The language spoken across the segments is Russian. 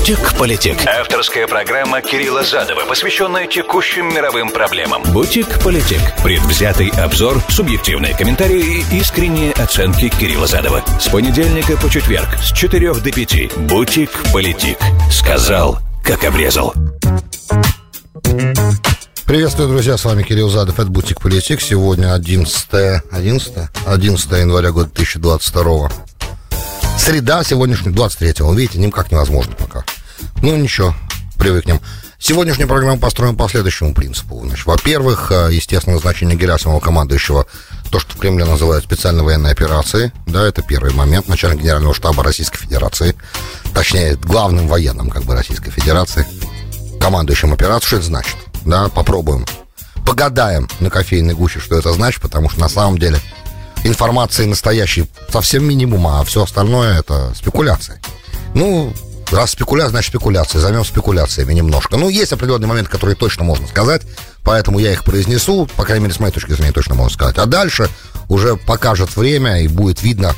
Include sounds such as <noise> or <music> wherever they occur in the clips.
Бутик-политик. Авторская программа Кирилла Задова, посвященная текущим мировым проблемам. Бутик-политик. Предвзятый обзор, субъективные комментарии и искренние оценки Кирилла Задова. С понедельника по четверг с 4 до 5. Бутик-политик. Сказал, как обрезал. Приветствую, друзья, с вами Кирилл Задов, это Бутик Политик. Сегодня 11, 11, 11 января года 2022 Среда, сегодняшний 23-го. Видите, никак невозможно пока. Ну, ничего, привыкнем. Сегодняшняя программа построена по следующему принципу. Значит, во-первых, э, естественно, назначение Герасимова, командующего, то, что в Кремле называют специальной военной операцией. Да, это первый момент. Начальник Генерального штаба Российской Федерации. Точнее, главным военным, как бы, Российской Федерации. Командующим операцией. Что это значит? Да, попробуем. Погадаем на кофейной гуще, что это значит, потому что на самом деле информации настоящей совсем минимум, а все остальное это спекуляции. Ну, раз спекуляция, значит спекуляция. Займем спекуляциями немножко. Ну, есть определенные моменты, которые точно можно сказать, поэтому я их произнесу, по крайней мере, с моей точки зрения, точно можно сказать. А дальше уже покажет время и будет видно,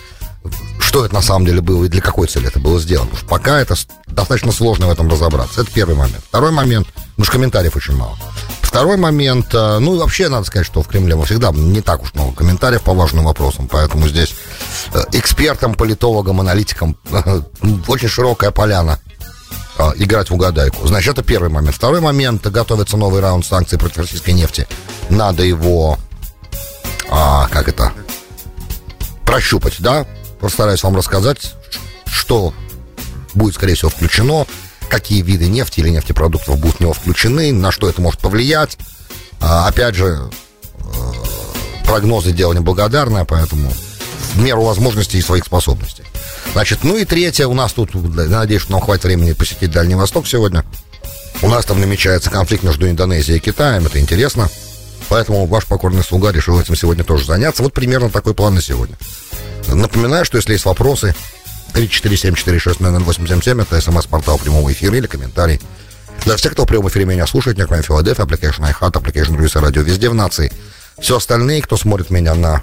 что это на самом деле было и для какой цели это было сделано. Потому что пока это достаточно сложно в этом разобраться. Это первый момент. Второй момент, потому что комментариев очень мало. Второй момент, э, ну, вообще, надо сказать, что в Кремле мы всегда не так уж много комментариев по важным вопросам, поэтому здесь э, экспертам, политологам, аналитикам <laughs> очень широкая поляна э, играть в угадайку. Значит, это первый момент. Второй момент, готовится новый раунд санкций против российской нефти. Надо его, а, как это, прощупать, да? Постараюсь вам рассказать, что будет, скорее всего, включено, какие виды нефти или нефтепродуктов будут в него включены, на что это может повлиять. А, опять же, э, прогнозы дело неблагодарное, поэтому в меру возможностей и своих способностей. Значит, ну и третье, у нас тут, надеюсь, что нам хватит времени посетить Дальний Восток сегодня. У нас там намечается конфликт между Индонезией и Китаем, это интересно. Поэтому ваш покорный слуга решил этим сегодня тоже заняться. Вот примерно такой план на сегодня. Напоминаю, что если есть вопросы, 347-460-0877, это смс-портал прямого эфира или комментарий. Для всех, кто в прямом эфире меня слушает, не кроме Филадельфия, application iHeart, application Руиса Радио, везде в нации. Все остальные, кто смотрит меня на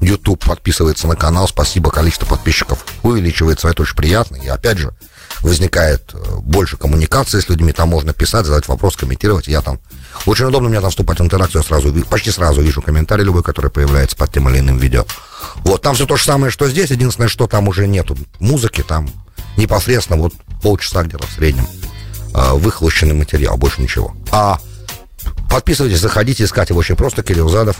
YouTube, подписывается на канал, спасибо, количество подписчиков увеличивается, это очень приятно. И опять же, возникает э, больше коммуникации с людьми, там можно писать, задать вопрос, комментировать, я там... Очень удобно мне там вступать в интеракцию, сразу, почти сразу вижу комментарий любой, который появляется под тем или иным видео. Вот, там все то же самое, что здесь, единственное, что там уже нету музыки, там непосредственно вот полчаса где-то в среднем э, выхлощенный материал, больше ничего. А подписывайтесь, заходите, искать его очень просто, Кирилл Задов,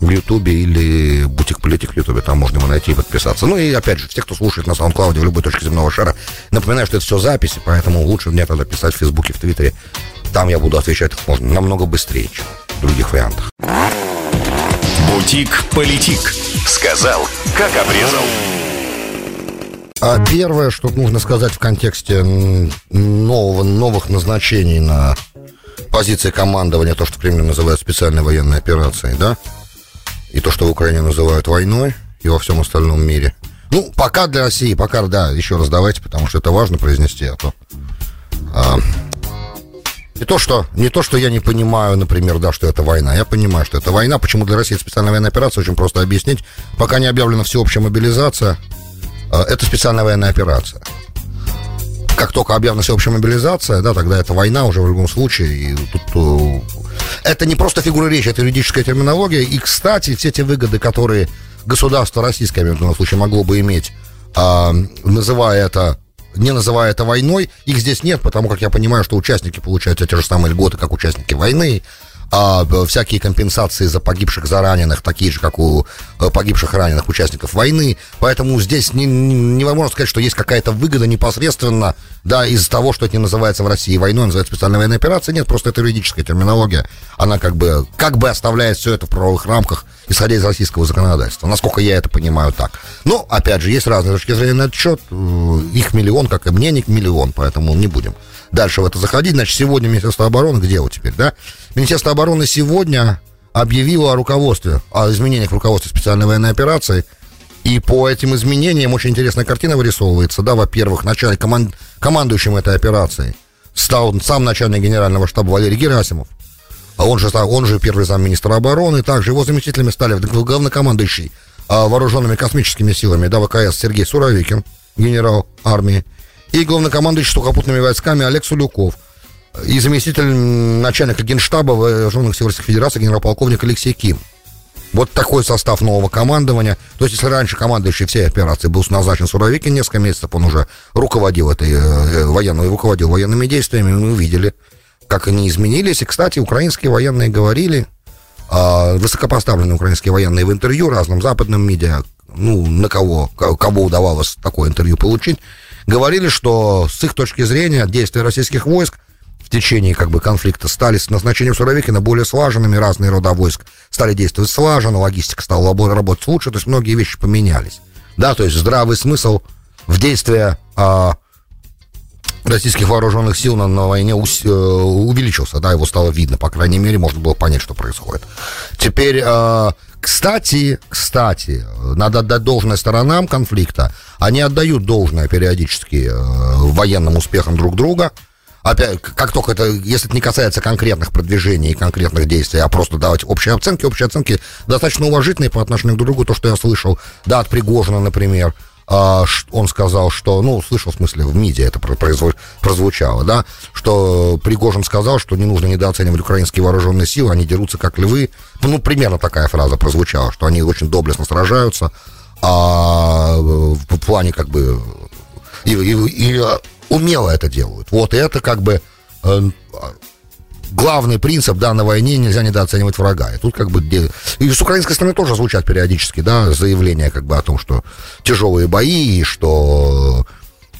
в Ютубе или Бутик Политик в Ютубе, там можно его найти и подписаться. Ну и опять же, все, кто слушает на SoundCloud в любой точке земного шара, напоминаю, что это все записи, поэтому лучше мне тогда писать в Фейсбуке, в Твиттере. Там я буду отвечать можно намного быстрее, чем в других вариантах. Бутик Политик. Сказал, как обрезал. А первое, что нужно сказать в контексте нового, новых назначений на позиции командования, то, что в Кремле называют специальной военной операцией, да, и то, что в Украине называют войной, и во всем остальном мире. Ну, пока для России, пока, да, еще раз давайте, потому что это важно произнести, а то... А, не то, что, не то, что я не понимаю, например, да, что это война. Я понимаю, что это война. Почему для России специальная военная операция? Очень просто объяснить. Пока не объявлена всеобщая мобилизация, а, это специальная военная операция. Как только объявлена всеобщая мобилизация, да, тогда это война уже в любом случае. И тут э, это не просто фигура речи, это юридическая терминология. И, кстати, все те выгоды, которые государство российское, в данном случае, могло бы иметь, а, называя это не называя это войной, их здесь нет, потому как я понимаю, что участники получают те же самые льготы, как участники войны, а всякие компенсации за погибших, за раненых, такие же, как у э, погибших раненых участников войны. Поэтому здесь не, невозможно сказать, что есть какая-то выгода непосредственно, да, из-за того, что это не называется в России войной, называется специальная военная операция. Нет, просто это юридическая терминология. Она как бы, как бы оставляет все это в правовых рамках, исходя из российского законодательства. Насколько я это понимаю так. Но, опять же, есть разные точки зрения на этот счет. Э, их миллион, как и мне, миллион, поэтому не будем дальше в это заходить. Значит, сегодня Министерство обороны, где вот теперь, да? Министерство обороны сегодня объявило о руководстве, о изменениях в руководстве специальной военной операции. И по этим изменениям очень интересная картина вырисовывается. Да, во-первых, начальник, команд, командующим этой операцией стал сам начальник генерального штаба Валерий Герасимов. А он же, он же первый замминистра обороны. Также его заместителями стали главнокомандующий а, вооруженными космическими силами да, ВКС Сергей Суровикин, генерал армии, и главнокомандующий сухопутными войсками Олег Сулюков и заместитель начальника генштаба Вооруженных сил Федерации генерал-полковник Алексей Ким. Вот такой состав нового командования. То есть, если раньше командующий всей операции был назначен Суровикин, несколько месяцев он уже руководил этой э, военной, руководил военными действиями, мы увидели, как они изменились. И, кстати, украинские военные говорили, э, высокопоставленные украинские военные в интервью разным западным медиа, ну, на кого, кого удавалось такое интервью получить, говорили, что с их точки зрения действия российских войск в течение как бы конфликта стали с назначением Суровикина более слаженными, разные рода войск стали действовать слаженно, логистика стала работать лучше, то есть многие вещи поменялись. Да, то есть здравый смысл в действия а, российских вооруженных сил на, на войне ус, э, увеличился, да, его стало видно, по крайней мере, можно было понять, что происходит. Теперь, э, кстати, кстати, надо отдать должное сторонам конфликта, они отдают должное периодически э, военным успехам друг друга, опять, как только это, если это не касается конкретных продвижений и конкретных действий, а просто давать общие оценки, общие оценки достаточно уважительные по отношению друг к другу, то, что я слышал, да, от Пригожина, например, а, он сказал, что, ну, слышал, в смысле, в МИДе это прозвучало, да, что Пригожин сказал, что не нужно недооценивать украинские вооруженные силы, они дерутся как львы. Ну, примерно такая фраза прозвучала, что они очень доблестно сражаются, а в плане как бы и, и, и умело это делают. Вот, и это как бы э, главный принцип, да, на войне нельзя недооценивать врага. И тут как бы... И с украинской стороны тоже звучат периодически, да, заявления как бы о том, что тяжелые бои, и что...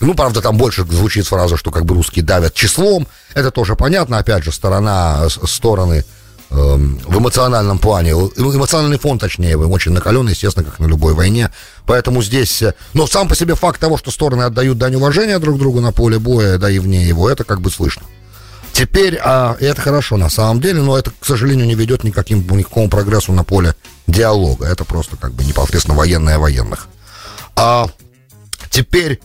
Ну, правда, там больше звучит фраза, что как бы русские давят числом. Это тоже понятно. Опять же, сторона, стороны Эм, в эмоциональном плане, эмоциональный фон, точнее, очень накаленный, естественно, как на любой войне. Поэтому здесь, э, но сам по себе факт того, что стороны отдают дань уважения друг другу на поле боя, да и вне его, это как бы слышно. Теперь, а, это хорошо на самом деле, но это, к сожалению, не ведет никаким, никакому прогрессу на поле диалога. Это просто как бы непосредственно военное военных. А теперь,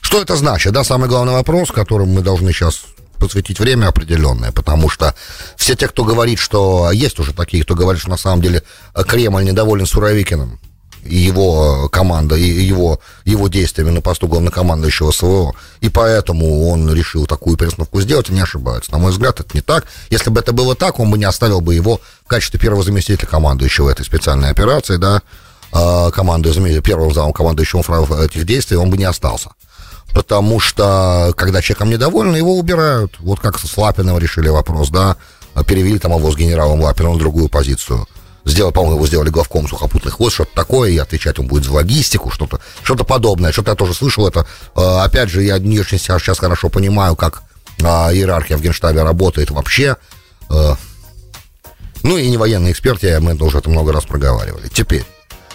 что это значит, да, самый главный вопрос, которым мы должны сейчас посвятить время определенное, потому что все те, кто говорит, что есть уже такие, кто говорит, что на самом деле Кремль недоволен Суровикиным, и его команда, и его, его действиями на посту главнокомандующего СВО. И поэтому он решил такую перестановку сделать, не ошибается. На мой взгляд, это не так. Если бы это было так, он бы не оставил бы его в качестве первого заместителя командующего этой специальной операции, да, а, команды, первым замом командующего этих действий, он бы не остался потому что, когда человеком недовольны, его убирают. Вот как с Лапиным решили вопрос, да, перевели там его с генералом Лапиным на другую позицию. Сделали, по-моему, его сделали главком сухопутных войск, что-то такое, и отвечать он будет за логистику, что-то что подобное. Что-то я тоже слышал это. А, опять же, я не очень сейчас хорошо понимаю, как а, иерархия в Генштабе работает вообще. А, ну и не военный эксперт, я, мы уже это много раз проговаривали. Теперь,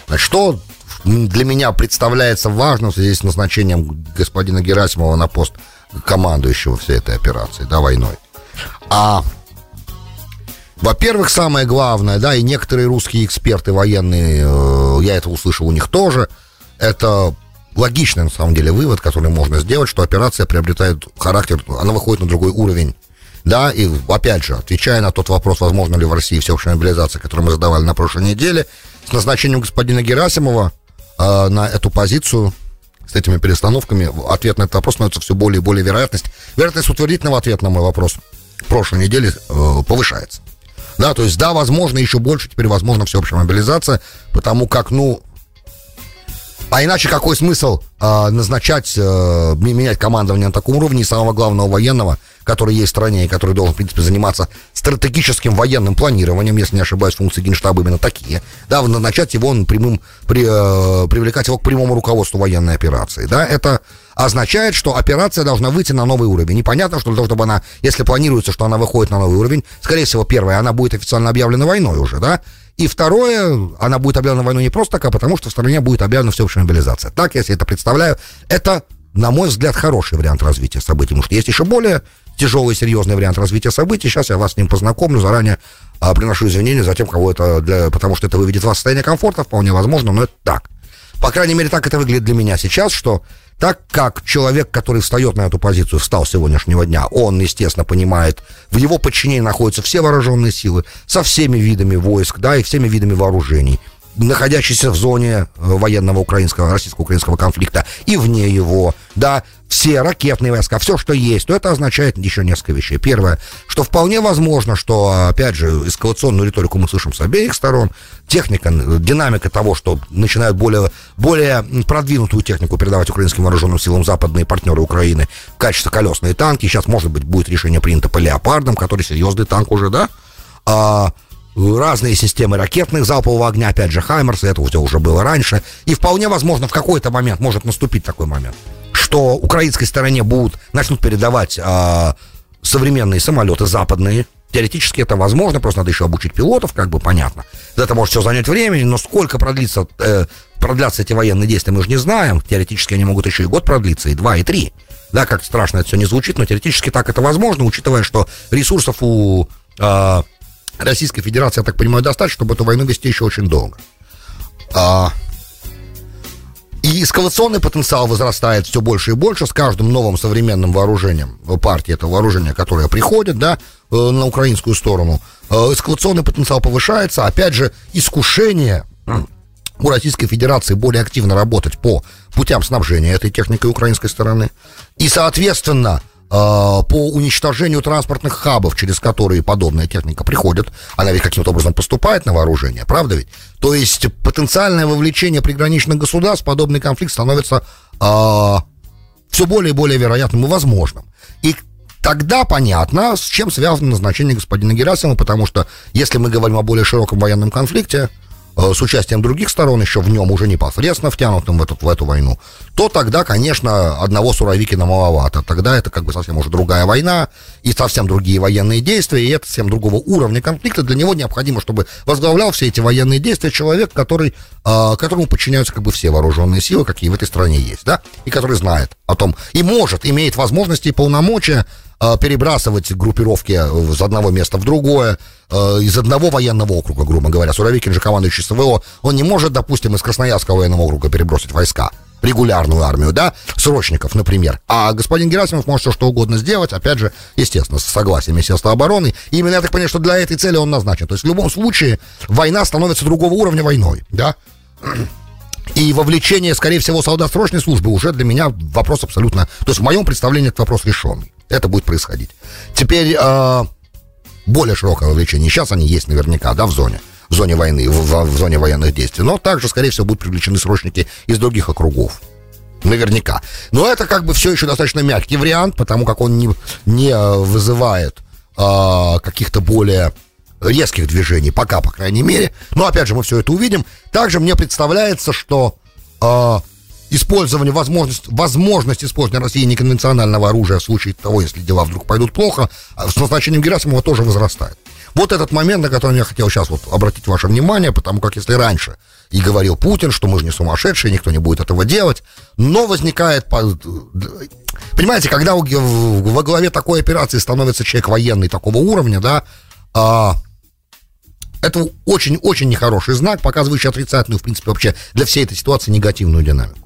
значит, что для меня представляется важным в связи с назначением господина Герасимова на пост командующего всей этой операции, да, войной. А во-первых, самое главное, да, и некоторые русские эксперты военные, э, я это услышал у них тоже, это логичный, на самом деле, вывод, который можно сделать, что операция приобретает характер, она выходит на другой уровень. Да, и опять же, отвечая на тот вопрос, возможно ли в России всеобщая мобилизация, который мы задавали на прошлой неделе, с назначением господина Герасимова э, на эту позицию с этими перестановками, ответ на этот вопрос становится все более и более вероятность. Вероятность утвердительного ответа на мой вопрос прошлой недели э, повышается. Да, то есть, да, возможно, еще больше теперь возможно всеобщая мобилизация, потому как, ну, а иначе какой смысл э, назначать, э, менять командование на таком уровне самого главного военного, который есть в стране и который должен, в принципе, заниматься стратегическим военным планированием, если не ошибаюсь, функции Генштаба именно такие, да, назначать его прямым, при, э, привлекать его к прямому руководству военной операции, да, это означает, что операция должна выйти на новый уровень. Непонятно, что для того, чтобы она, если планируется, что она выходит на новый уровень, скорее всего, первое, она будет официально объявлена войной уже, да, и второе, она будет объявлена войной не просто так, а потому что в стране будет объявлена всеобщая мобилизация. Так, если это представляю, это, на мой взгляд, хороший вариант развития событий. Потому что есть еще более тяжелый, серьезный вариант развития событий. Сейчас я вас с ним познакомлю, заранее а, приношу извинения за тем, кого это для, потому что это выведет вас в состояние комфорта, вполне возможно, но это так. По крайней мере, так это выглядит для меня сейчас, что так как человек, который встает на эту позицию, встал сегодняшнего дня, он, естественно, понимает, в его подчинении находятся все вооруженные силы со всеми видами войск, да, и всеми видами вооружений. Находящиеся в зоне э, военного украинского, российско-украинского конфликта и вне его, да, все ракетные войска, все, что есть, то это означает еще несколько вещей. Первое, что вполне возможно, что, опять же, эскалационную риторику мы слышим с обеих сторон, техника, динамика того, что начинают более, более продвинутую технику передавать украинским вооруженным силам западные партнеры Украины в качестве колесные танки. Сейчас, может быть, будет решение принято по леопардам, который серьезный танк уже, да? А, разные системы ракетных залпового огня, опять же, Хаймерс, это все уже было раньше. И вполне возможно, в какой-то момент может наступить такой момент, что украинской стороне будут, начнут передавать э, современные самолеты западные. Теоретически это возможно, просто надо еще обучить пилотов, как бы понятно. Это может все занять времени, но сколько продлится, э, продлятся эти военные действия, мы же не знаем. Теоретически они могут еще и год продлиться, и два, и три. Да, как страшно это все не звучит, но теоретически так это возможно, учитывая, что ресурсов у э, Российской Федерации, я так понимаю, достаточно, чтобы эту войну вести еще очень долго. А, и эскалационный потенциал возрастает все больше и больше с каждым новым современным вооружением партии, это вооружение, которое приходит, да, э, на украинскую сторону. Э, эскалационный потенциал повышается, опять же, искушение у Российской Федерации более активно работать по путям снабжения этой техникой украинской стороны. И, соответственно, по уничтожению транспортных хабов, через которые подобная техника приходит, она ведь каким-то образом поступает на вооружение, правда ведь? То есть потенциальное вовлечение приграничных государств, подобный конфликт становится э, все более и более вероятным и возможным. И тогда понятно, с чем связано назначение господина Герасимова, потому что если мы говорим о более широком военном конфликте, Э, с участием других сторон, еще в нем уже непосредственно втянутым в эту, в эту войну, то тогда, конечно, одного Суровикина маловато. Тогда это как бы совсем уже другая война, и совсем другие военные действия, и это совсем другого уровня конфликта. Для него необходимо, чтобы возглавлял все эти военные действия человек, который, э, которому подчиняются как бы все вооруженные силы, какие в этой стране есть, да, и который знает о том, и может, имеет возможности и полномочия Э, перебрасывать группировки из одного места в другое, э, из одного военного округа, грубо говоря. Суровикин же командующий СВО, он не может, допустим, из Красноярского военного округа перебросить войска регулярную армию, да, срочников, например. А господин Герасимов может все что угодно сделать, опять же, естественно, с согласием Министерства обороны. И именно я так понимаю, что для этой цели он назначен. То есть в любом случае война становится другого уровня войной, да. И вовлечение, скорее всего, солдат срочной службы уже для меня вопрос абсолютно... То есть в моем представлении этот вопрос решенный это будет происходить. Теперь э, более широкое вовлечение. Сейчас они есть наверняка, да, в зоне в зоне войны, в, в, в зоне военных действий. Но также, скорее всего, будут привлечены срочники из других округов. Наверняка. Но это как бы все еще достаточно мягкий вариант, потому как он не, не вызывает э, каких-то более резких движений, пока, по крайней мере. Но опять же, мы все это увидим. Также мне представляется, что э, использование, возможность, возможность использования России неконвенционального оружия в случае того, если дела вдруг пойдут плохо, а с назначением Герасимова тоже возрастает. Вот этот момент, на который я хотел сейчас вот обратить ваше внимание, потому как если раньше и говорил Путин, что мы же не сумасшедшие, никто не будет этого делать, но возникает... Понимаете, когда во главе такой операции становится человек военный такого уровня, да, а, это очень-очень нехороший знак, показывающий отрицательную, в принципе, вообще для всей этой ситуации негативную динамику.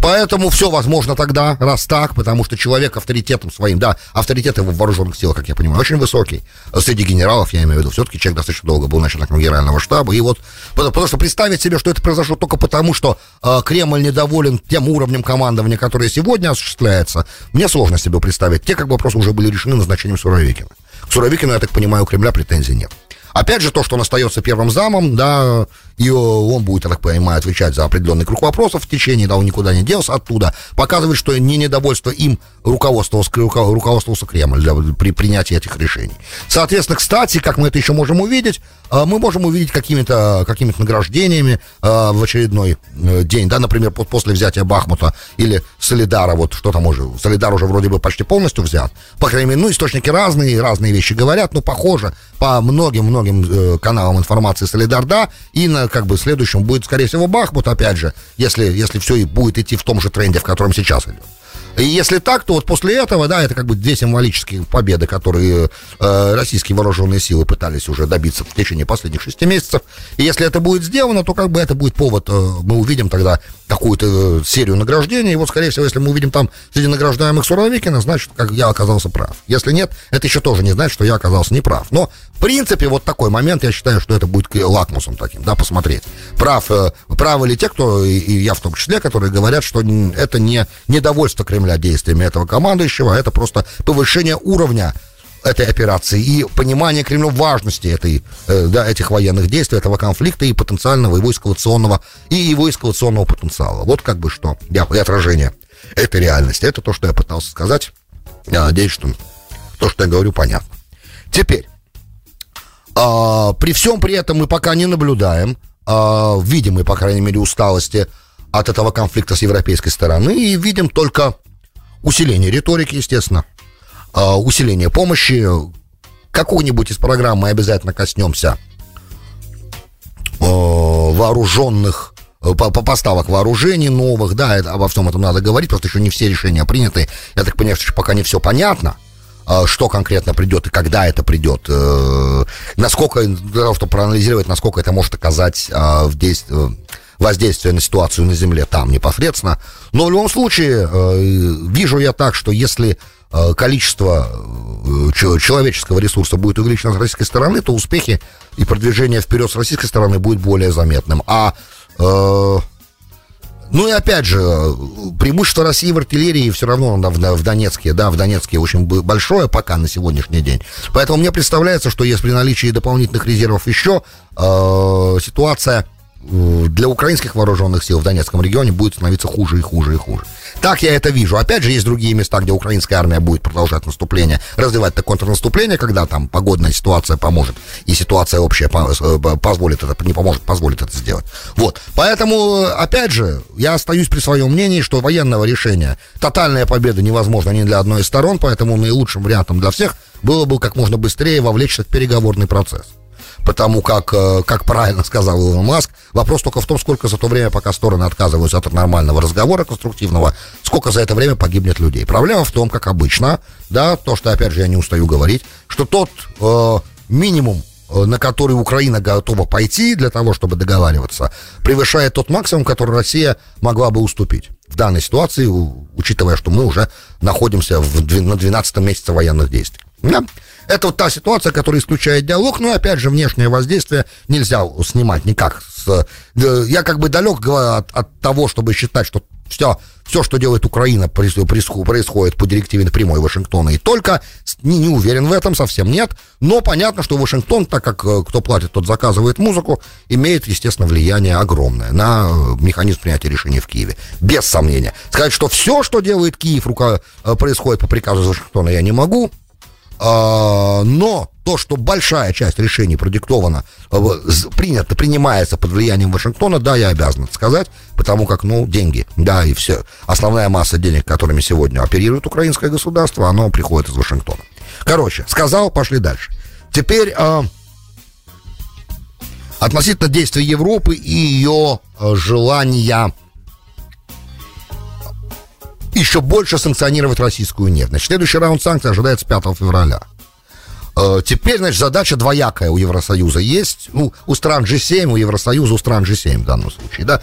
Поэтому все возможно тогда, раз так, потому что человек авторитетом своим, да, авторитет его в вооруженных силах, как я понимаю, очень высокий. Среди генералов, я имею в виду, все-таки человек достаточно долго был начальником генерального штаба. И вот, потому, что представить себе, что это произошло только потому, что э, Кремль недоволен тем уровнем командования, которое сегодня осуществляется, мне сложно себе представить. Те как бы вопросы уже были решены назначением Суровикина. К Суровикину, я так понимаю, у Кремля претензий нет. Опять же, то, что он остается первым замом, да, и он будет, я так понимаю, отвечать за определенный круг вопросов в течение, да, он никуда не делся оттуда, показывает, что не недовольство им руководствовался, руководствовался Кремль для, при принятии этих решений. Соответственно, кстати, как мы это еще можем увидеть, а, мы можем увидеть какими-то какими награждениями а, в очередной э, день, да, например, после взятия Бахмута или Солидара, вот что там уже, Солидар уже вроде бы почти полностью взят, по крайней мере, ну, источники разные, разные вещи говорят, но похоже, по многим-многим э, каналам информации Солидар, да, и на, как бы, следующем будет, скорее всего, Бахмут, опять же, если, если все и будет идти в том же тренде, в котором сейчас идет. И если так, то вот после этого, да, это как бы две символические победы, которые э, российские вооруженные силы пытались уже добиться в течение последних шести месяцев. И если это будет сделано, то как бы это будет повод, э, мы увидим тогда какую-то э, серию награждений. И вот, скорее всего, если мы увидим там среди награждаемых Суровикина, значит, как я оказался прав. Если нет, это еще тоже не значит, что я оказался неправ. Но, в принципе, вот такой момент, я считаю, что это будет лакмусом таким, да, посмотреть. Прав, э, правы ли те, кто, и, и я в том числе, которые говорят, что это не недовольство Кремля действиями этого командующего, а это просто повышение уровня этой операции и понимание Кремлем важности этой, э, да, этих военных действий, этого конфликта и потенциального его эскалационного, и его эскалационного потенциала. Вот как бы что, я, и отражение этой реальности. Это то, что я пытался сказать. Я надеюсь, что то, что я говорю, понятно. Теперь, а, при всем при этом мы пока не наблюдаем а, видимой, по крайней мере, усталости от этого конфликта с европейской стороны и видим только усиление риторики, естественно, а, усиление помощи. Какую-нибудь из программ мы обязательно коснемся а, вооруженных по, по поставок вооружений новых, да, это, обо всем этом надо говорить, просто еще не все решения приняты. Я так понимаю, что пока не все понятно, что конкретно придет и когда это придет, э, насколько, для того, чтобы проанализировать, насколько это может оказать в действии воздействие на ситуацию на Земле там непосредственно. Но в любом случае, э, вижу я так, что если э, количество э, человеческого ресурса будет увеличено с российской стороны, то успехи и продвижение вперед с российской стороны будет более заметным. А ну и опять же, преимущество России в артиллерии все равно в, в Донецке, да, в Донецке очень большое пока на сегодняшний день. Поэтому мне представляется, что если при наличии дополнительных резервов еще э, ситуация для украинских вооруженных сил в Донецком регионе будет становиться хуже и хуже и хуже. Так я это вижу. Опять же, есть другие места, где украинская армия будет продолжать наступление, развивать это контрнаступление, когда там погодная ситуация поможет, и ситуация общая э, позволит это, не поможет, позволит это сделать. Вот. Поэтому, опять же, я остаюсь при своем мнении, что военного решения, тотальная победа невозможна ни для одной из сторон, поэтому наилучшим вариантом для всех было бы как можно быстрее вовлечься в переговорный процесс потому как, э, как правильно сказал Илон Маск, вопрос только в том, сколько за то время, пока стороны отказываются от нормального разговора конструктивного, сколько за это время погибнет людей. Проблема в том, как обычно, да, то, что, опять же, я не устаю говорить, что тот э, минимум, э, на который Украина готова пойти для того, чтобы договариваться, превышает тот максимум, который Россия могла бы уступить. В данной ситуации, учитывая, что мы уже находимся в, на 12 месяце военных действий. Да? Это вот та ситуация, которая исключает диалог, но, опять же, внешнее воздействие нельзя снимать никак. Я как бы далек от, от того, чтобы считать, что все, все, что делает Украина, происходит по директиве напрямую Вашингтона. И только не, не уверен в этом, совсем нет. Но понятно, что Вашингтон, так как э, кто платит, тот заказывает музыку, имеет, естественно, влияние огромное на э, механизм принятия решений в Киеве. Без сомнения. Сказать, что все, что делает Киев, рука, э, происходит по приказу Вашингтона, я не могу. А, но то, что большая часть решений продиктована, э, принято, принимается под влиянием Вашингтона, да, я обязан это сказать, потому как, ну, деньги, да, и все, основная масса денег, которыми сегодня оперирует украинское государство, оно приходит из Вашингтона. Короче, сказал, пошли дальше. Теперь э, относительно действий Европы и ее э, желания еще больше санкционировать российскую нефть. Значит, следующий раунд санкций ожидается 5 февраля. Э, теперь, значит, задача двоякая у Евросоюза есть. Ну, у стран G7, у Евросоюза, у стран G7 в данном случае, да.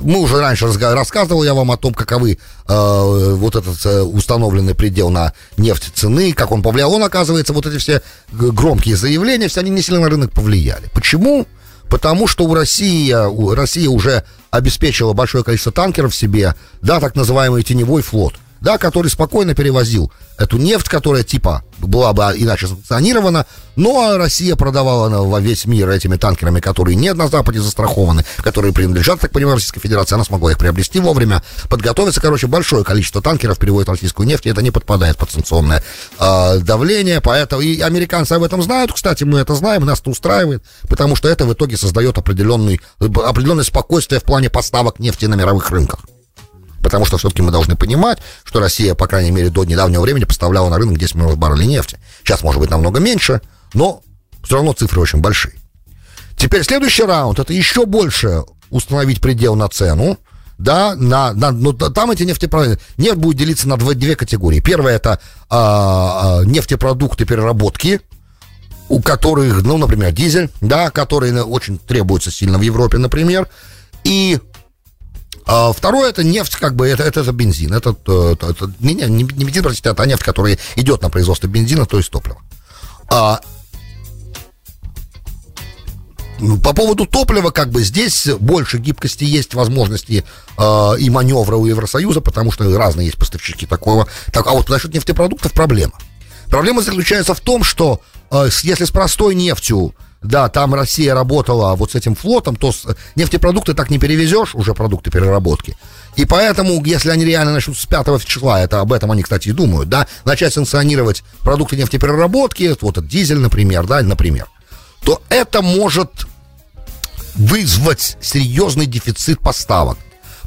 Мы уже раньше рассказывал я вам о том, каковы э, вот этот э, установленный предел на нефть цены, как он повлиял. Он, оказывается, вот эти все громкие заявления, все они не сильно на рынок повлияли. Почему? Потому что у России, у России уже обеспечила большое количество танкеров себе, да, так называемый теневой флот – да, который спокойно перевозил эту нефть, которая типа была бы иначе санкционирована, но Россия продавала на, во весь мир этими танкерами, которые не на Западе застрахованы, которые принадлежат, так понимаю, Российской Федерации, она смогла их приобрести вовремя, подготовиться, короче, большое количество танкеров переводит российскую нефть, и это не подпадает под санкционное э, давление, поэтому и американцы об этом знают, кстати, мы это знаем, нас это устраивает, потому что это в итоге создает определенный, определенное спокойствие в плане поставок нефти на мировых рынках. Потому что все-таки мы должны понимать, что Россия, по крайней мере, до недавнего времени поставляла на рынок 10 миллионов баррелей нефти. Сейчас, может быть, намного меньше, но все равно цифры очень большие. Теперь следующий раунд, это еще больше установить предел на цену, да, на, на, ну, там эти нефтепродукты, нефть будет делиться на две, две категории. Первая это а, а, нефтепродукты переработки, у которых, ну, например, дизель, да, который очень требуется сильно в Европе, например, и а второе это нефть, как бы это, это, это бензин. Это, это, это не, не, не бензин, простите, это нефть, которая идет на производство бензина, то есть топлива. А, ну, по поводу топлива, как бы здесь больше гибкости есть, возможности э, и маневра у Евросоюза, потому что разные есть поставщики такого. Так, а вот насчет нефтепродуктов проблема. Проблема заключается в том, что э, если с простой нефтью, да, там Россия работала вот с этим флотом, то нефтепродукты так не перевезешь, уже продукты переработки. И поэтому, если они реально начнут с 5 числа, это об этом они, кстати, и думают, да, начать санкционировать продукты нефтепереработки, вот этот дизель, например, да, например, то это может вызвать серьезный дефицит поставок,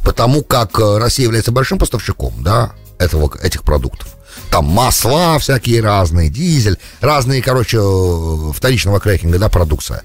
потому как э, Россия является большим поставщиком, да, этого, этих продуктов. Там масла всякие разные, дизель, разные, короче, э, вторичного крекинга, да, продукция.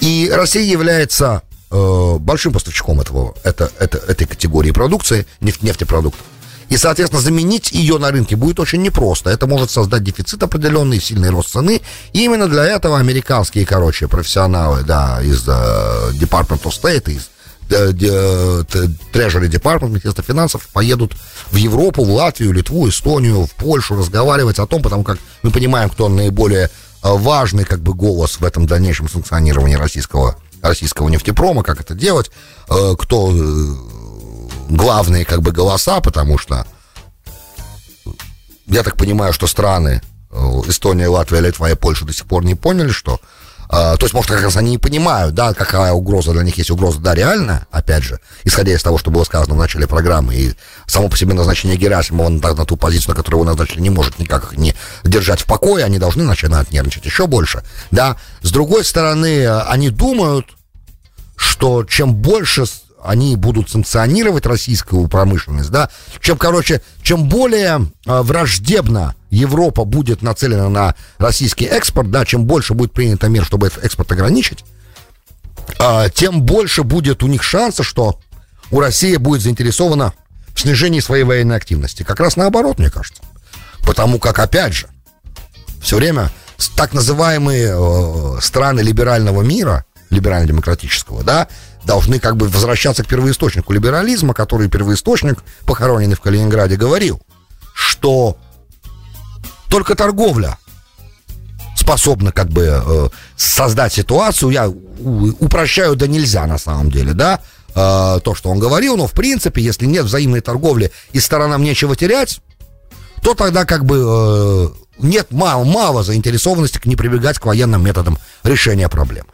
И Россия является э, большим поставщиком этого, это, это, этой категории продукции, нефть, нефтепродуктов. И, соответственно, заменить ее на рынке будет очень непросто. Это может создать дефицит определенный, сильный рост цены. И именно для этого американские, короче, профессионалы, да, из uh, Department of State, из Treasury Department, Министерства финансов, поедут в Европу, в Латвию, Литву, Эстонию, в Польшу разговаривать о том, потому как мы понимаем, кто наиболее важный как бы голос в этом дальнейшем санкционировании российского, российского нефтепрома, как это делать, кто главные как бы голоса, потому что я так понимаю, что страны э, Эстония, Латвия, Литва и Польша до сих пор не поняли, что то есть, может, как раз они не понимают, да, какая угроза для них есть. Угроза, да, реально, опять же, исходя из того, что было сказано в начале программы, и само по себе назначение Герасимова на, на ту позицию, на которую его назначили, не может никак их не держать в покое, они должны начинать нервничать еще больше, да. С другой стороны, они думают, что чем больше они будут санкционировать российскую промышленность, да, чем, короче, чем более э, враждебно Европа будет нацелена на российский экспорт, да, чем больше будет принято мер, чтобы этот экспорт ограничить, э, тем больше будет у них шанса, что у России будет заинтересована в снижении своей военной активности. Как раз наоборот, мне кажется. Потому как, опять же, все время так называемые э, страны либерального мира, либерально-демократического, да, должны как бы возвращаться к первоисточнику либерализма, который первоисточник, похороненный в Калининграде, говорил, что только торговля способна как бы э, создать ситуацию, я упрощаю, да нельзя на самом деле, да, э, то, что он говорил, но в принципе, если нет взаимной торговли и сторонам нечего терять, то тогда как бы э, нет мало, мало заинтересованности к не прибегать к военным методам решения проблем.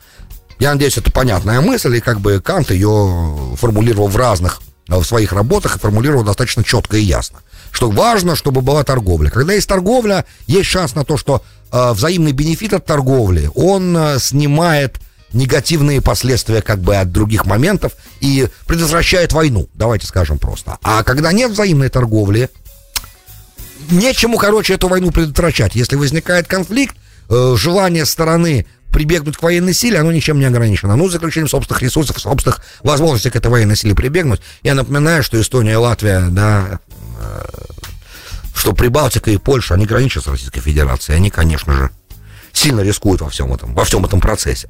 Я надеюсь, это понятная мысль, и как бы Кант ее формулировал в разных э, в своих работах и формулировал достаточно четко и ясно. Что важно, чтобы была торговля. Когда есть торговля, есть шанс на то, что э, взаимный бенефит от торговли, он э, снимает негативные последствия как бы от других моментов и предотвращает войну, давайте скажем просто. А когда нет взаимной торговли, нечему, короче, эту войну предотвращать. Если возникает конфликт, э, желание стороны прибегнуть к военной силе, оно ничем не ограничено. Ну, заключением собственных ресурсов, собственных возможностей к этой военной силе прибегнуть. Я напоминаю, что Эстония, Латвия, да, что Прибалтика и Польша, они граничат с Российской Федерацией. Они, конечно же, сильно рискуют во всем этом, во всем этом процессе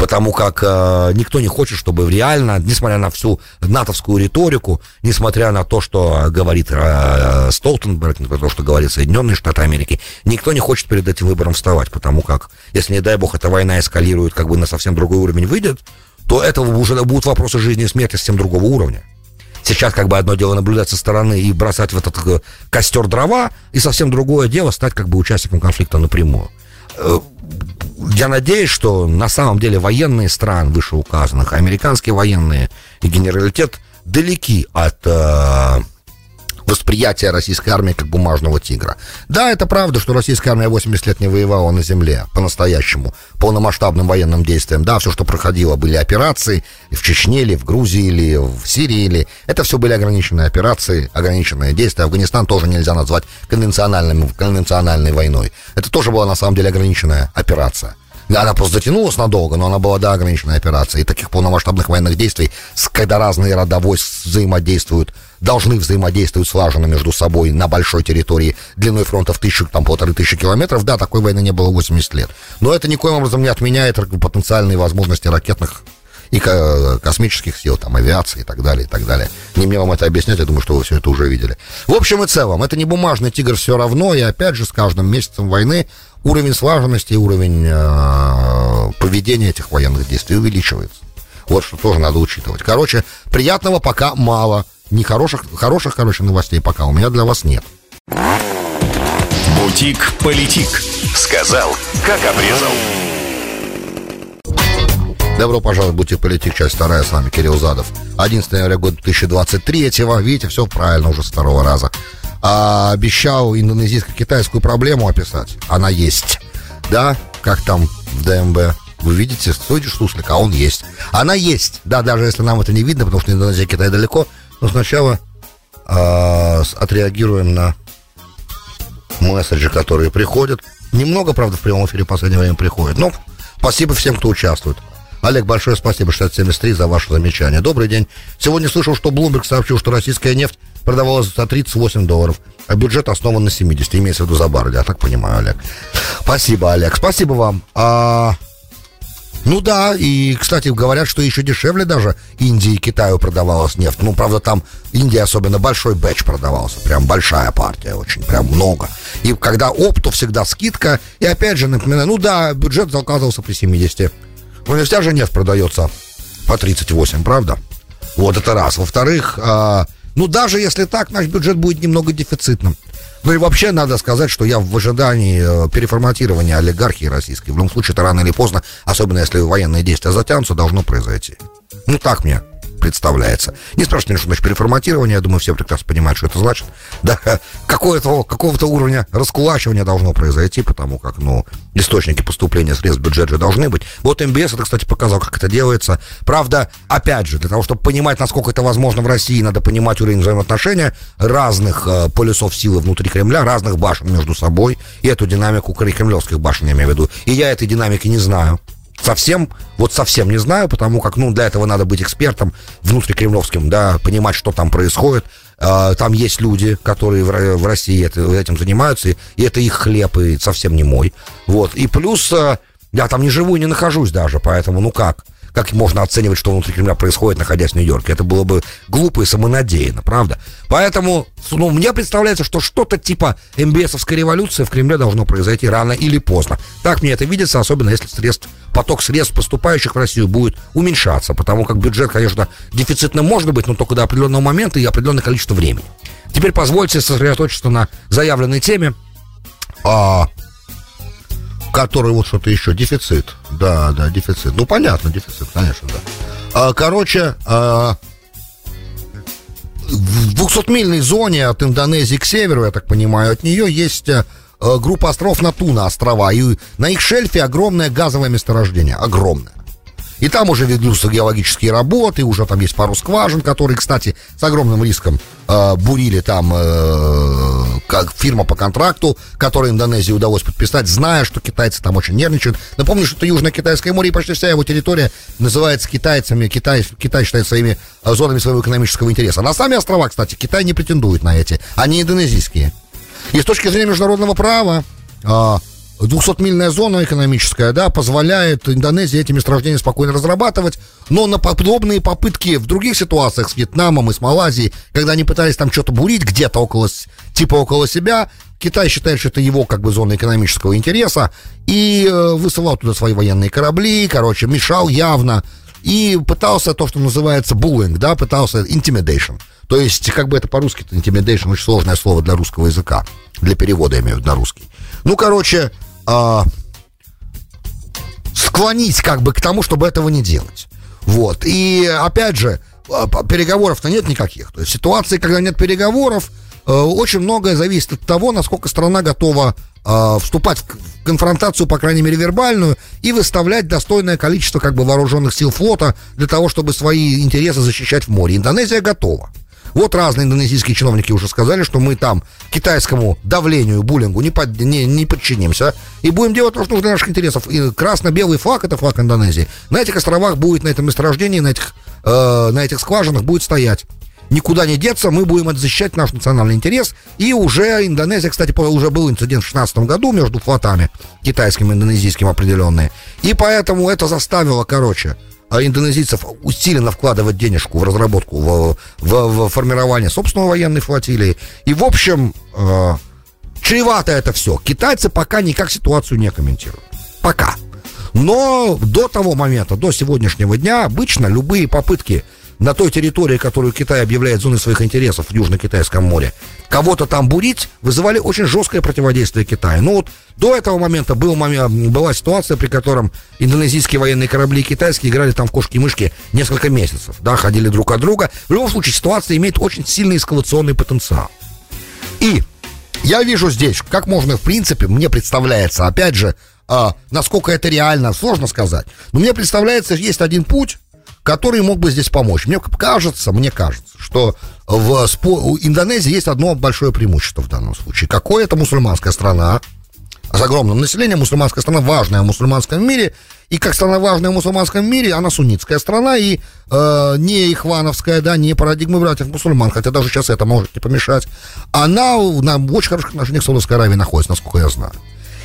потому как э, никто не хочет, чтобы реально, несмотря на всю натовскую риторику, несмотря на то, что говорит э, Столтенберг, на то, что говорит Соединенные Штаты Америки, никто не хочет перед этим выбором вставать, потому как, если, не дай бог, эта война эскалирует, как бы на совсем другой уровень выйдет, то это уже будут вопросы жизни и смерти совсем другого уровня. Сейчас как бы одно дело наблюдать со стороны и бросать в этот э, костер дрова, и совсем другое дело стать как бы участником конфликта напрямую. Э, я надеюсь, что на самом деле военные стран вышеуказанных, американские военные и генералитет далеки от восприятия российской армии как бумажного тигра. Да, это правда, что российская армия 80 лет не воевала на земле по-настоящему, полномасштабным военным действиям. Да, все, что проходило, были операции в Чечне или в Грузии или в Сирии или... Это все были ограниченные операции, ограниченные действия. Афганистан тоже нельзя назвать конвенциональным, конвенциональной войной. Это тоже была на самом деле ограниченная операция. Она просто затянулась надолго, но она была, да, ограниченная операция. И таких полномасштабных военных действий, когда разные рода взаимодействуют, должны взаимодействовать слаженно между собой на большой территории длиной фронта в тысячу, там, полторы тысячи километров. Да, такой войны не было 80 лет. Но это никоим образом не отменяет потенциальные возможности ракетных и космических сил, там, авиации и так далее, и так далее. Не мне вам это объяснять, я думаю, что вы все это уже видели. В общем и целом, это не бумажный тигр все равно, и опять же, с каждым месяцем войны уровень слаженности, уровень э, поведения этих военных действий увеличивается. Вот что тоже надо учитывать. Короче, приятного пока мало. Не хороших, хороших, короче, новостей пока у меня для вас нет. Бутик-политик. Сказал, как обрезал. Добро пожаловать в «Бутик-политик», часть вторая, с вами Кирилл Задов. 11 января года 2023-го, видите, все правильно уже с второго раза. А, обещал индонезийско-китайскую проблему описать, она есть. Да, как там в ДМБ, вы видите, стоите суслик, а он есть. Она есть, да, даже если нам это не видно, потому что Индонезия и Китай далеко, но сначала э, отреагируем на месседжи, которые приходят. Немного, правда, в прямом эфире в последнее время приходит, но спасибо всем, кто участвует. Олег, большое спасибо, 673, за ваше замечание. Добрый день. Сегодня слышал, что Блумберг сообщил, что российская нефть продавалась за 38 долларов, а бюджет основан на 70, имеется в виду за баррель, я так понимаю, Олег. Спасибо, Олег, спасибо вам. А, ну да, и, кстати, говорят, что еще дешевле даже Индии и Китаю продавалась нефть. Ну, правда, там Индия особенно большой бэч продавался. Прям большая партия, очень, прям много. И когда оп, то всегда скидка. И опять же, напоминаю, ну да, бюджет заказывался при 70. Ну, нефтя же нефть продается по 38, правда? Вот это раз. Во-вторых, а, ну, даже если так, наш бюджет будет немного дефицитным. Ну и вообще надо сказать, что я в ожидании э, переформатирования олигархии российской. В любом случае, это рано или поздно, особенно если военные действия затянутся, должно произойти. Ну так мне представляется. Не спрашивайте что значит переформатирование, я думаю, все прекрасно понимают, что это значит. Да, какого-то, какого-то уровня раскулачивания должно произойти, потому как, ну, источники поступления средств в бюджет же должны быть. Вот МБС это, кстати, показал, как это делается. Правда, опять же, для того, чтобы понимать, насколько это возможно в России, надо понимать уровень взаимоотношения разных э, полюсов силы внутри Кремля, разных башен между собой, и эту динамику кремлевских башен, я имею в виду. И я этой динамики не знаю. Совсем, вот совсем не знаю, потому как, ну, для этого надо быть экспертом внутрикремлевским, да, понимать, что там происходит. А, там есть люди, которые в России этим занимаются, и это их хлеб, и совсем не мой. Вот, и плюс а, я там не живу и не нахожусь даже, поэтому, ну как? Как можно оценивать, что внутри Кремля происходит, находясь в Нью-Йорке. Это было бы глупо и самонадеянно, правда? Поэтому, ну, мне представляется, что что-то типа МБСовской революции в Кремле должно произойти рано или поздно. Так мне это видится, особенно если средств, поток средств, поступающих в Россию, будет уменьшаться, потому как бюджет, конечно, дефицитным может быть, но только до определенного момента и определенное количество времени. Теперь позвольте сосредоточиться на заявленной теме. А, который вот что-то еще, дефицит. Да, да, дефицит. Ну, понятно, дефицит, конечно, да. А, короче, а, в 200-мильной зоне от Индонезии к северу, я так понимаю, от нее есть а, группа островов Натуна острова, и на их шельфе огромное газовое месторождение, огромное. И там уже ведутся геологические работы, уже там есть пару скважин, которые, кстати, с огромным риском э, бурили там э, как фирма по контракту, который Индонезии удалось подписать, зная, что китайцы там очень нервничают. Напомню, что это Южное-Китайское море, и почти вся его территория называется китайцами, Китай, Китай считает своими зонами своего экономического интереса. На сами острова, кстати, Китай не претендует на эти, они индонезийские. И с точки зрения международного права, э, 200-мильная зона экономическая, да, позволяет Индонезии эти месторождения спокойно разрабатывать, но на подобные попытки в других ситуациях с Вьетнамом и с Малайзией, когда они пытались там что-то бурить где-то около, типа около себя, Китай считает, что это его как бы зона экономического интереса, и э, высылал туда свои военные корабли, короче, мешал явно, и пытался то, что называется bullying, да, пытался intimidation. То есть, как бы это по-русски, intimidation очень сложное слово для русского языка, для перевода, я имею в виду на русский. Ну, короче, а, склонить как бы к тому, чтобы этого не делать. Вот. И опять же, а, переговоров-то нет никаких. То есть ситуации, когда нет переговоров, э, очень многое зависит от того, насколько страна готова э, вступать в конфронтацию, по крайней мере, вербальную, и выставлять достойное количество как бы вооруженных сил флота для того, чтобы свои интересы защищать в море. Индонезия готова. Вот разные индонезийские чиновники уже сказали, что мы там китайскому давлению, буллингу не, под, не, не подчинимся и будем делать то, что нужно для наших интересов. И красно-белый флаг, это флаг Индонезии, на этих островах будет, на этом месторождении, на этих, э, на этих скважинах будет стоять никуда не деться, мы будем защищать наш национальный интерес. И уже Индонезия, кстати, уже был инцидент в 2016 году между флотами, китайским и индонезийским определенные. И поэтому это заставило, короче, индонезийцев усиленно вкладывать денежку в разработку, в, в, в формирование собственной военной флотилии. И, в общем, э, чревато это все. Китайцы пока никак ситуацию не комментируют. Пока. Но до того момента, до сегодняшнего дня, обычно любые попытки на той территории, которую Китай объявляет зоной своих интересов в Южно-Китайском море, кого-то там бурить, вызывали очень жесткое противодействие Китая. Ну вот до этого момента был момент, была ситуация, при котором индонезийские военные корабли и китайские играли там в кошки-мышки несколько месяцев, да, ходили друг от друга. В любом случае ситуация имеет очень сильный эскалационный потенциал. И я вижу здесь, как можно, в принципе, мне представляется, опять же, а, насколько это реально, сложно сказать. Но мне представляется, есть один путь, который мог бы здесь помочь. Мне кажется, мне кажется, что в у Индонезии есть одно большое преимущество в данном случае. Какое это мусульманская страна, с огромным населением, мусульманская страна важная в мусульманском мире, и как страна важная в мусульманском мире, она суннитская страна, и э, не ихвановская, да, не парадигма братьев мусульман, хотя даже сейчас это может не помешать, она на очень хороших отношениях с Саудовской Аравией находится, насколько я знаю.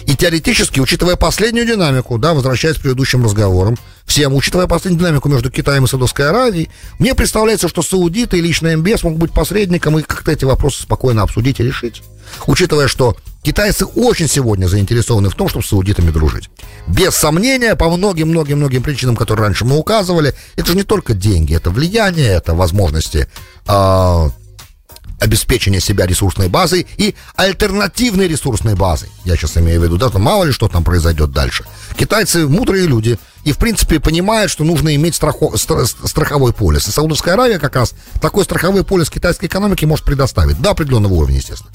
И теоретически, учитывая последнюю динамику, да, возвращаясь к предыдущим разговорам, всем, учитывая последнюю динамику между Китаем и Саудовской Аравией, мне представляется, что саудиты и лично МБС могут быть посредником и как-то эти вопросы спокойно обсудить и решить. Учитывая, что китайцы очень сегодня заинтересованы в том, чтобы с саудитами дружить. Без сомнения, по многим-многим-многим причинам, которые раньше мы указывали, это же не только деньги, это влияние, это возможности э, обеспечения себя ресурсной базой и альтернативной ресурсной базой. Я сейчас имею в виду, да, мало ли что там произойдет дальше. Китайцы мудрые люди и, в принципе, понимают, что нужно иметь страхо, страховой полис. И Саудовская Аравия как раз такой страховой полис китайской экономики может предоставить до определенного уровня, естественно.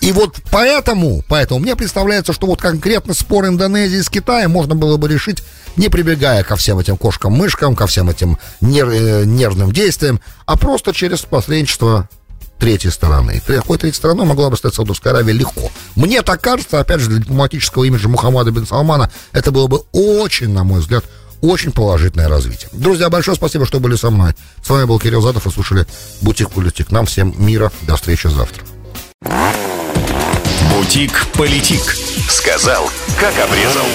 И вот поэтому, поэтому мне представляется, что вот конкретно спор Индонезии с Китаем можно было бы решить, не прибегая ко всем этим кошкам-мышкам, ко всем этим нер, э, нервным действиям, а просто через посредничество третьей стороны. Такой третьей стороной могла бы стать Саудовская Аравия легко. Мне так кажется, опять же, для дипломатического имиджа Мухаммада бен Салмана это было бы очень, на мой взгляд, очень положительное развитие. Друзья, большое спасибо, что были со мной. С вами был Кирилл Задов и слушали Бутик Политик. Нам всем мира. До встречи завтра. Бутик Политик. Сказал, как обрезал.